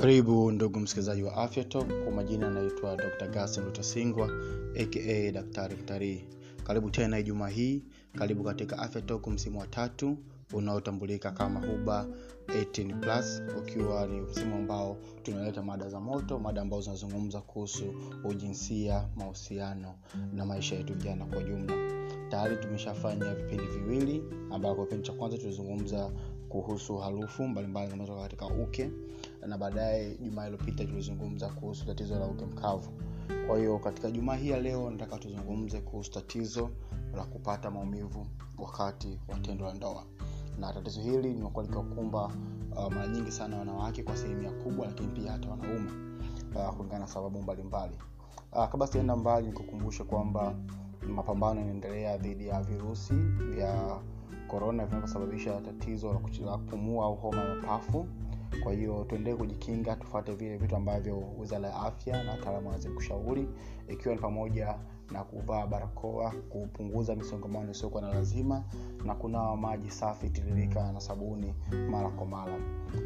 karibu ndugu msikilizaji wa afya talk. Kwa majina anaitwa dr gasen lutasingwa aka daktari mtarii karibu tena ijumaa hii. Karibu katika afya talk msimu wa tatu unaotambulika kama huba 18 plus ukiwa ni msimu ambao tunaleta mada za moto mada ambazo zinazungumza kuhusu ujinsia mahusiano na maisha yetu vijana kwa jumla. Tayari tumeshafanya vipindi viwili ambako kipindi cha kwanza tulizungumza kuhusu harufu mbalimbali zinazotoka katika uke na baadaye jumaa iliyopita tulizungumza kuhusu tatizo la uke mkavu. Kwa hiyo katika jumaa hii ya leo nataka tuzungumze kuhusu tatizo la kupata maumivu wakati wa tendo la ndoa. Na tatizo hili limekuwa likiwakumba uh, mara nyingi sana wanawake kwa sehemu kubwa lakini pia hata wanaume uh, kulingana na sababu mbalimbali. Uh, kabla sienda mbali nikukumbushe kwamba mapambano yanaendelea dhidi ya virusi vya korona vinavyosababisha tatizo la kupumua au homa ya mapafu kwa hiyo tuendelee kujikinga tufate vile vitu ambavyo wizara ya afya na wataalamu wanazidi kushauri ikiwa ni pamoja na kuvaa barakoa kupunguza misongamano isiokuwa na lazima na kunawa maji safi tiririka na sabuni mara kwa mara.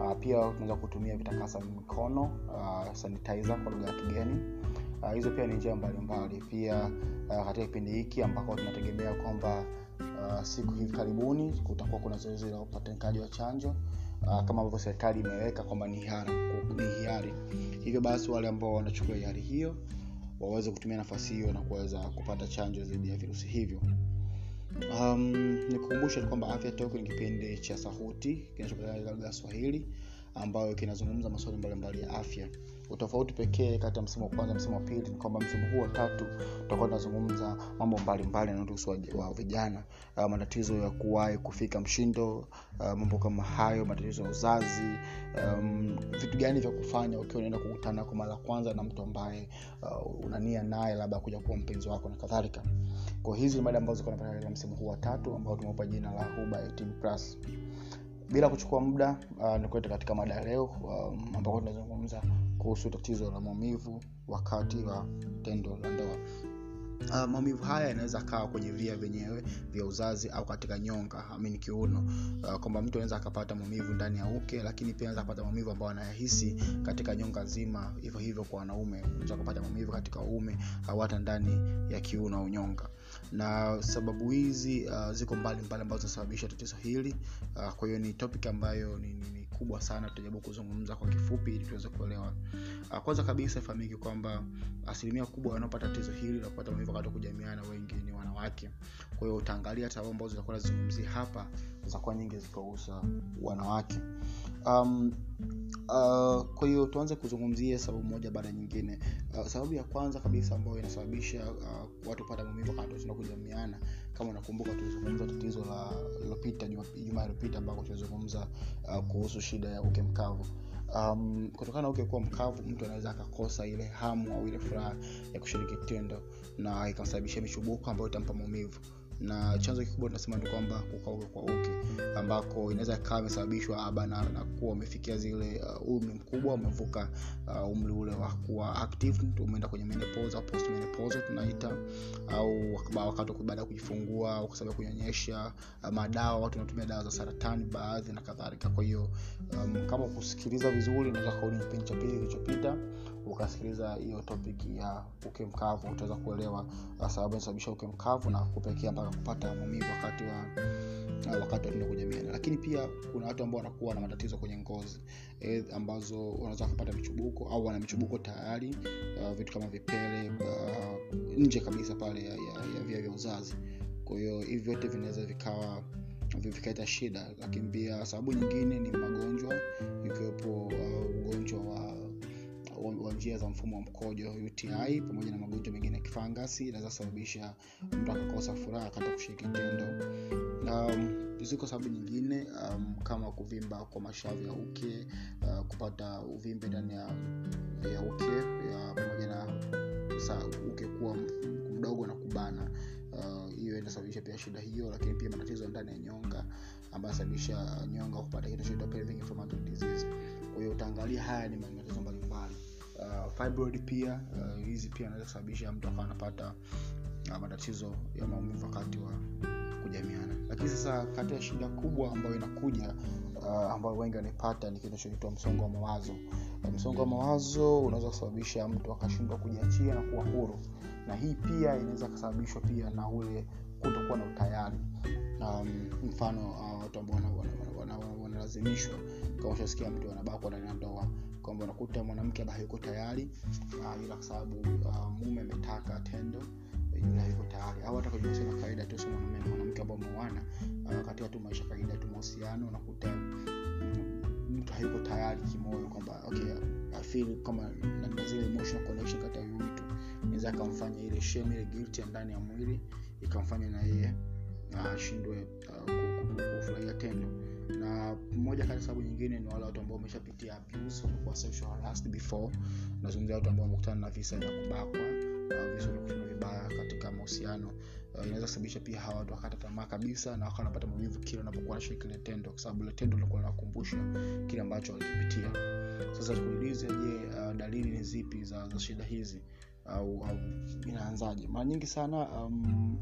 Uh, pia tunaweza kutumia vitakasa mikono uh, sanitizer kwa lugha ya kigeni. Uh, hizo pia ni njia mbalimbali. Pia katika kipindi hiki ambako tunategemea kwamba uh, siku hivi karibuni kutakuwa kuna zoezi la upatikanaji wa chanjo. Uh, kama ambavyo serikali imeweka kwamba ni hiari hivyo basi wale ambao wanachukua hiari hiyo waweze kutumia nafasi hiyo na kuweza kupata chanjo dhidi ya virusi hivyo. Um, nikukumbusha kwamba afya toko ni kipindi cha sauti kinachopatikana lugha ya swahili ambayo kinazungumza maswali mbalimbali ya afya utofauti pekee kati ya msimu wa kwanza msimu wa pili ni kwamba msimu huu wa tatu tutakuwa tunazungumza mambo mbalimbali yanayohusu wa vijana uh, matatizo ya kuwahi kufika mshindo uh, mambo kama hayo matatizo ya uzazi um, vitu gani vya kufanya ukiwa unaenda kukutana kwa mara kwanza na mtu ambaye uh, unania naye labda kuja kuwa mpenzi wako na kadhalika. Kwa hizi ni mada ambazo ziko katika msimu huu wa tatu ambao tumeupa jina la huba 18 plus bila kuchukua muda uh, nikuleta katika mada leo um, ambako tunazungumza kuhusu tatizo la maumivu wakati wa tendo la ndoa. Uh, maumivu haya yanaweza kawa kwenye via vyenyewe vya uzazi au katika nyonga amini kiuno. Uh, kwamba mtu anaweza akapata maumivu ndani ya uke lakini pia anaweza kupata maumivu ambayo anayahisi katika nyonga nzima hivyo hivyo kwa wanaume. Unaweza kupata maumivu katika uume au hata ndani ya kiuno au nyonga na sababu hizi uh, ziko mbalimbali ambazo zinasababisha tatizo hili. Uh, kwa hiyo ni topic ambayo ni, ni, ni kubwa sana tutajaribu kuzungumza kwa kifupi ili tuweze kuelewa. Uh, kwanza kabisa ifahamike kwamba asilimia kubwa wanaopata tatizo hili la kupata maumivu wakati wa kujamiana wengi ni wanawake. Kwa hiyo utaangalia sababu ambazo zitakuwa nazizungumzia hapa zitakuwa nyingi zikiwahusa wanawake. Um, uh, kwa hiyo tuanze kuzungumzia sababu moja baada nyingine. Uh, sababu ya kwanza kabisa ambayo inasababisha uh, watu kupata maumivu wakati kujamiana kama unakumbuka tulizungumza tatizo la lilopita jumaa iliyopita ambako tulizungumza uh, kuhusu shida ya uke mkavu. Um, kutokana na uke kuwa mkavu mtu anaweza akakosa ile hamu au ile furaha ya kushiriki tendo na ikamsababishia michubuko ambayo itampa maumivu na chanzo kikubwa tunasema ni kwamba kukauka kwa uke ambako inaweza ikawa imesababishwa aba na, kuwa umefikia zile uh, umri mkubwa umevuka uh, umri ule wa kuwa active umeenda kwenye menopause au post menopause tunaita au wakati baada ya kujifungua au kwa sababu kunyonyesha uh, madawa watu wanatumia dawa za saratani baadhi na kadhalika. Kwa hiyo um, kama kusikiliza vizuri unaweza kauni kipindi cha pili kilichopita ukasikiliza hiyo topic ya uke mkavu utaweza kuelewa uh, sababu inasababisha uke mkavu na kupelekea mpaka kupata maumivu wakati wa wakati wakati kwenye kujamiana lakini pia kuna watu ambao wanakuwa na matatizo kwenye ngozi e, ambazo wanaweza kupata michubuko au wana michubuko tayari uh, vitu kama vipele uh, nje kabisa pale ya, ya, ya via vya uzazi. Kwa hiyo hivi vyote vinaweza vikawa vikaleta shida lakini pia sababu nyingine ni magonjwa ikiwepo uh, njia za mfumo wa mkojo uti pamoja na magonjwa mengine ya kifangasi inaweza sababisha mtu akakosa furaha kata kushiriki tendo. Um, ziko sababu nyingine um, kama kuvimba kwa mashavu ya uke uh, kupata uvimbe ndani ya, ya uke pamoja na sa, uke kuwa mdogo na kubana. Hiyo uh, inasababisha pia shida hiyo lakini pia matatizo ndani ya nyonga ambayo sababisha nyonga kupata kitu kwa hiyo utaangalia haya ni matatizo mbalimbali uh, fibroid pia hizi uh, pia anaweza kusababisha mtu akawa anapata uh, matatizo ya maumivu wakati wa kujamiana. Lakini sasa kati ya shida kubwa ambayo inakuja uh, ambayo wengi wanaipata ni kinachoitwa msongo wa mawazo. Msongo wa mawazo unaweza kusababisha mtu akashindwa kujiachia na kuwa huru. Na hii pia inaweza kusababishwa pia na ule kutokuwa na utayari. Um, mfano uh, watu ambao wanalazimishwa kama ushasikia mtu anabakwa ndani ya ndoa kwamba unakuta mwanamke ambaye hayuko tayari uh, ila kwa sababu uh, mume ametaka tendo yule yuko tayari. Au hata mahusiano ya kawaida tu sio mwanamke ambao umeoana uh, katika tu maisha kawaida tu mahusiano unakuta mtu hayuko tayari kimoyo kwamba okay I kama labda zile emotional connection kati ya mtu inaweza akamfanya ile shame ile guilt ya ndani ya mwili ikamfanya na yeye ashindwe uh, kufurahia tendo. na moja kati sababu nyingine ni wale watu ambao wameshapitia abuse before. Nazungumzia watu ambao wamekutana na visa vya kubakwa uh, vibaya katika mahusiano. Uh, inaweza kusababisha pia hawa watu wakata tamaa kabisa na wakawa wanapata maumivu kile wanapokuwa nashiriki ile tendo kwa sababu ile tendo linakuwa linakumbusha kile ambacho walikipitia. Sasa tukuulize je uh, dalili ni zipi za, za shida hizi? Au, au inaanzaje? Mara nyingi sana um,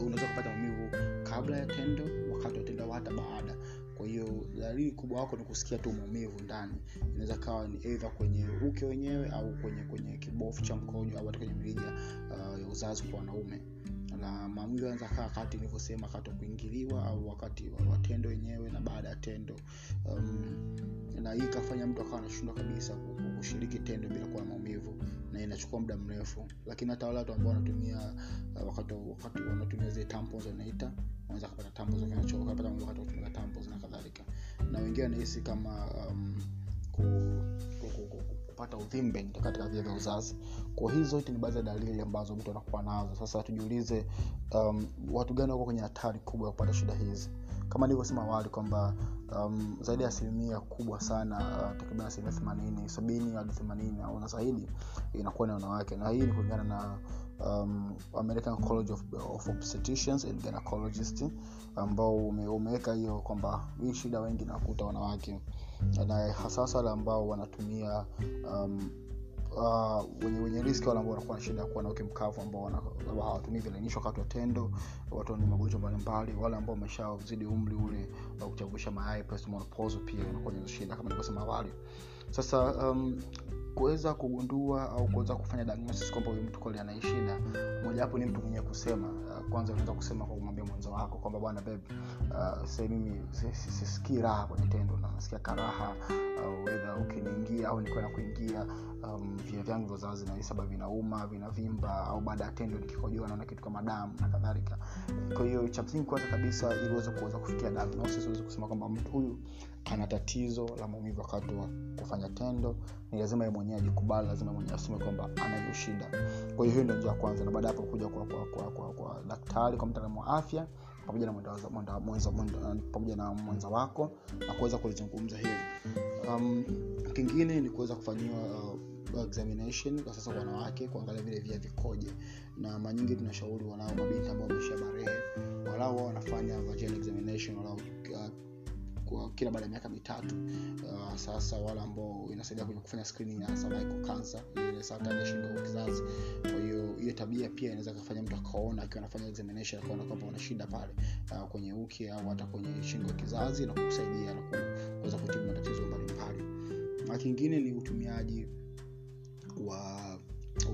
unaweza kupata maumivu kabla ya tendo wakati wa tendo hata baada kwa hiyo dalili kubwa wako ni kusikia tu maumivu ndani. Inaweza kawa ni eidha kwenye uke wenyewe au kwenye kwenye kibofu cha mkojo au hata kwenye mirija uh, ya uzazi kwa wanaume. Na maumivu yanaweza kaa wakati nilivyosema wakati wa kuingiliwa au wakati wa tendo wenyewe na baada ya tendo. Um, na hii ikafanya mtu akawa anashindwa kabisa kushiriki tendo bila kuwa na maumivu na inachukua muda mrefu. Lakini hata wale watu ambao wanatumia uh, wakati, wakati wanatumia zile tampons wanaita wanaweza kupata tampons wakati wakati wa kutumia tampons na kadhalika. Na wengine wanahisi kama um, ku, kupata uvimbe katika via vya uzazi. Kwa hizo zote ni baadhi ya dalili ambazo mtu anakuwa nazo. Sasa tujiulize um, watu gani wako kwenye hatari kubwa ya kupata shida hizi? Kama nilivyosema awali kwamba um, zaidi ya asilimia kubwa sana uh, takriban asilimia themanini sabini hadi themanini au na zaidi inakuwa ni wanawake. Na hii ni kulingana na um, american college of, of obstetricians and gynecologist ambao ume, umeweka hiyo kwamba hii shida wengi nakuta wanawake. Na wale ambao wanatumia um, uh, wenye, wenye riski wale ambao wanakuwa na shida ya kuwa na uke mkavu ambao hawatumii vilainisho wakati wa tendo watu wenye magonjwa mbalimbali wale ambao wameshazidi umri ule wa kuchavusha mayai pia wanakuwa ni shida kama nilivyosema awali. Sasa um, kuweza kugundua au kuweza kufanya diagnosis kwamba huyu mtu kweli shida mojawapo ni mtu mwenyewe kusema. Uh, kwanza unaweza kusema kwa kumwambia mwenzo wako kwamba bwana beb uh, sa mimi sisikii raha kwenye tendo na nasikia karaha uh, edha ukiniingia au nikiwa na kuingia um, via vyangu vya uzazi nahisi labda vinauma vinavimba au baada ya tendo nikikojoa naona kitu kama damu na kadhalika kwa hiyo cha msingi kwanza kabisa ili uweze kuweza kufikia diagnosis uweze kusema kwamba mtu huyu ana tatizo la maumivu wakati wa kufanya tendo ni lazima ye mwenyewe ajikubali lazima mwenyewe aseme kwamba anayo shida. Kwa hiyo hiyo ndio njia ya kwanza na baada hapo kuja kwa, kwa, kwa, kwa, kwa daktari kwa mtaalamu wa afya pamoja na pamoja na mwenza wako na kuweza kulizungumza hili. Um, kingine ni kuweza kufanyiwa uh, examination kwa sasa kwa wanawake kuangalia vile via vikoje. Na mara nyingi tunashauri wanao mabinti ambao wamesha barehe walao wao wanafanya vaginal examination walao uh, kwa kila baada ya miaka mitatu. Uh, sasa wale ambao inasaidia kwenye kufanya screening ya cervical cancer ile saratani ya shingo kizazi. Kwa hiyo hiyo tabia pia inaweza kufanya mtu akaona akiwa anafanya examination akaona kwamba una shida pale uh, kwenye uke au hata kwenye shingo kizazi na kukusaidia na kuweza kutibu matatizo mbalimbali. Na kingine ni utumiaji wa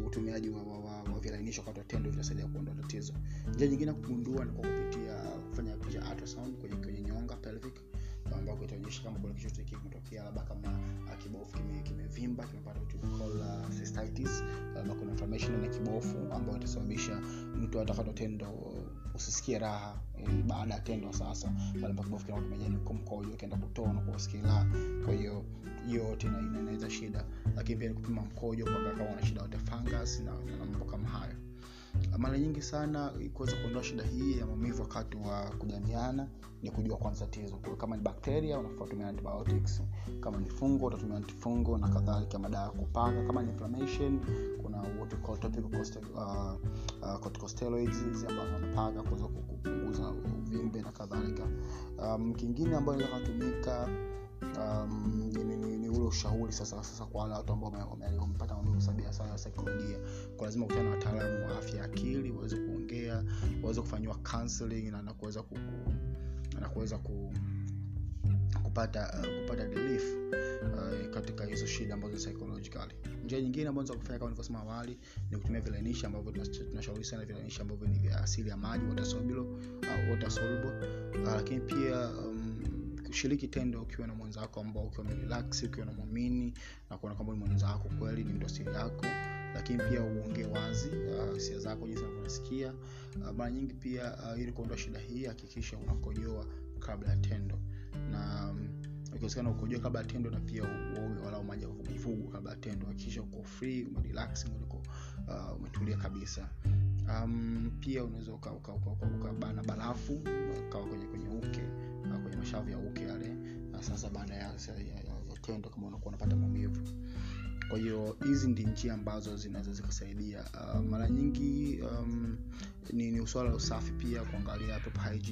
utumiaji wa, wa, wa, wa vilainisho wakati wa tendo vinasaidia kuondoa tatizo. Njia nyingine ya kugundua ni kwa kupitia kufanya picha ultrasound kwenye, ambako itaonyesha kama kuna kitu chochote kimetokea labda kama uh, kibofu kimevimba kime kimepata cystitis labda kuna inflammation na kibofu ambayo itasababisha mtu atakata tendo usisikie raha eh, baada ya tendo sasa pale kibofu kinakuwa kimejaa mkojo ukienda kutoa na kusikia raha. Kwa hiyo yote inaleta shida. Lakini pia ni kupima mkojo kwa kama una shida yote fungus na, na mambo kama hayo mara nyingi sana kuweza kuondoa shida hii ya maumivu wakati wa kujamiana ni kujua kwanza tatizo. Kama ni bakteria unafaa antibiotics. Kama ni fungo utatumia antifungo na kadhalika. Madawa ya kupaka kama ni inflammation kuna what uh, uh, ambazo wanapaka kuweza kupunguza uvimbe na kadhalika. Um, kingine ambayo inaweza kutumika um, ni, ni, ni, ule ushauri sasa sasa kwa wale watu ambao wamepata maumivu sabia sana ya saikolojia. Kwa lazima kutana na wataalamu wa afya ya akili waweze kuongea waweze kufanyiwa counseling na, na na kuweza ku kupata uh, kupata relief uh, katika hizo shida ambazo psychologically. Njia nyingine ambazo za kufanya kama nilivyosema awali ni kutumia vilainishi ambavyo tunashauri sana vilainishi ambavyo ni vya asili ya maji water soluble uh, water soluble. Uh, lakini pia um, kushiriki tendo ukiwa na mwenzako ambao ukiwa umerelax ukiwa namwamini na kuona kwamba mwenza wako kweli ni mdosiri yako lakini pia uongee wazi hisia uh, zako jinsi unavyosikia. Uh, mara nyingi pia uh, ili kuondoa shida hii hakikisha unakojoa kabla ya tendo. Na um, ikiwezekana ukojoa kabla ya tendo na pia uoge walau maji ya kabla ya tendo hakikisha uko free umerelax uko uh, umetulia kabisa. Um, pia unaweza ukabana uka, uka, uka, uka barafu ukawa kwenye kwenye uke uh, kwenye mashavu ya uke yale na sasa baada ya, ya, ya, tendo kama unakuwa unapata maumivu. Kwa hiyo hizi ndi njia ambazo zinaweza zikasaidia. Uh, mara nyingi um, ni, ni uswala la usafi pia kuangalia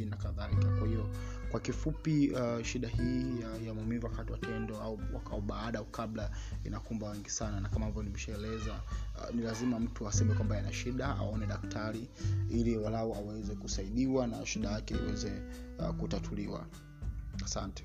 na kadhalika. Kwa hiyo kwa kifupi uh, shida hii ya, ya maumivu wakati wa tendo au, au baada au kabla inakumba wengi sana. Na kama ambavyo nimeshaeleza uh, ni lazima mtu aseme kwamba ana shida aone daktari ili walau aweze kusaidiwa na shida yake iweze uh, kutatuliwa. Asante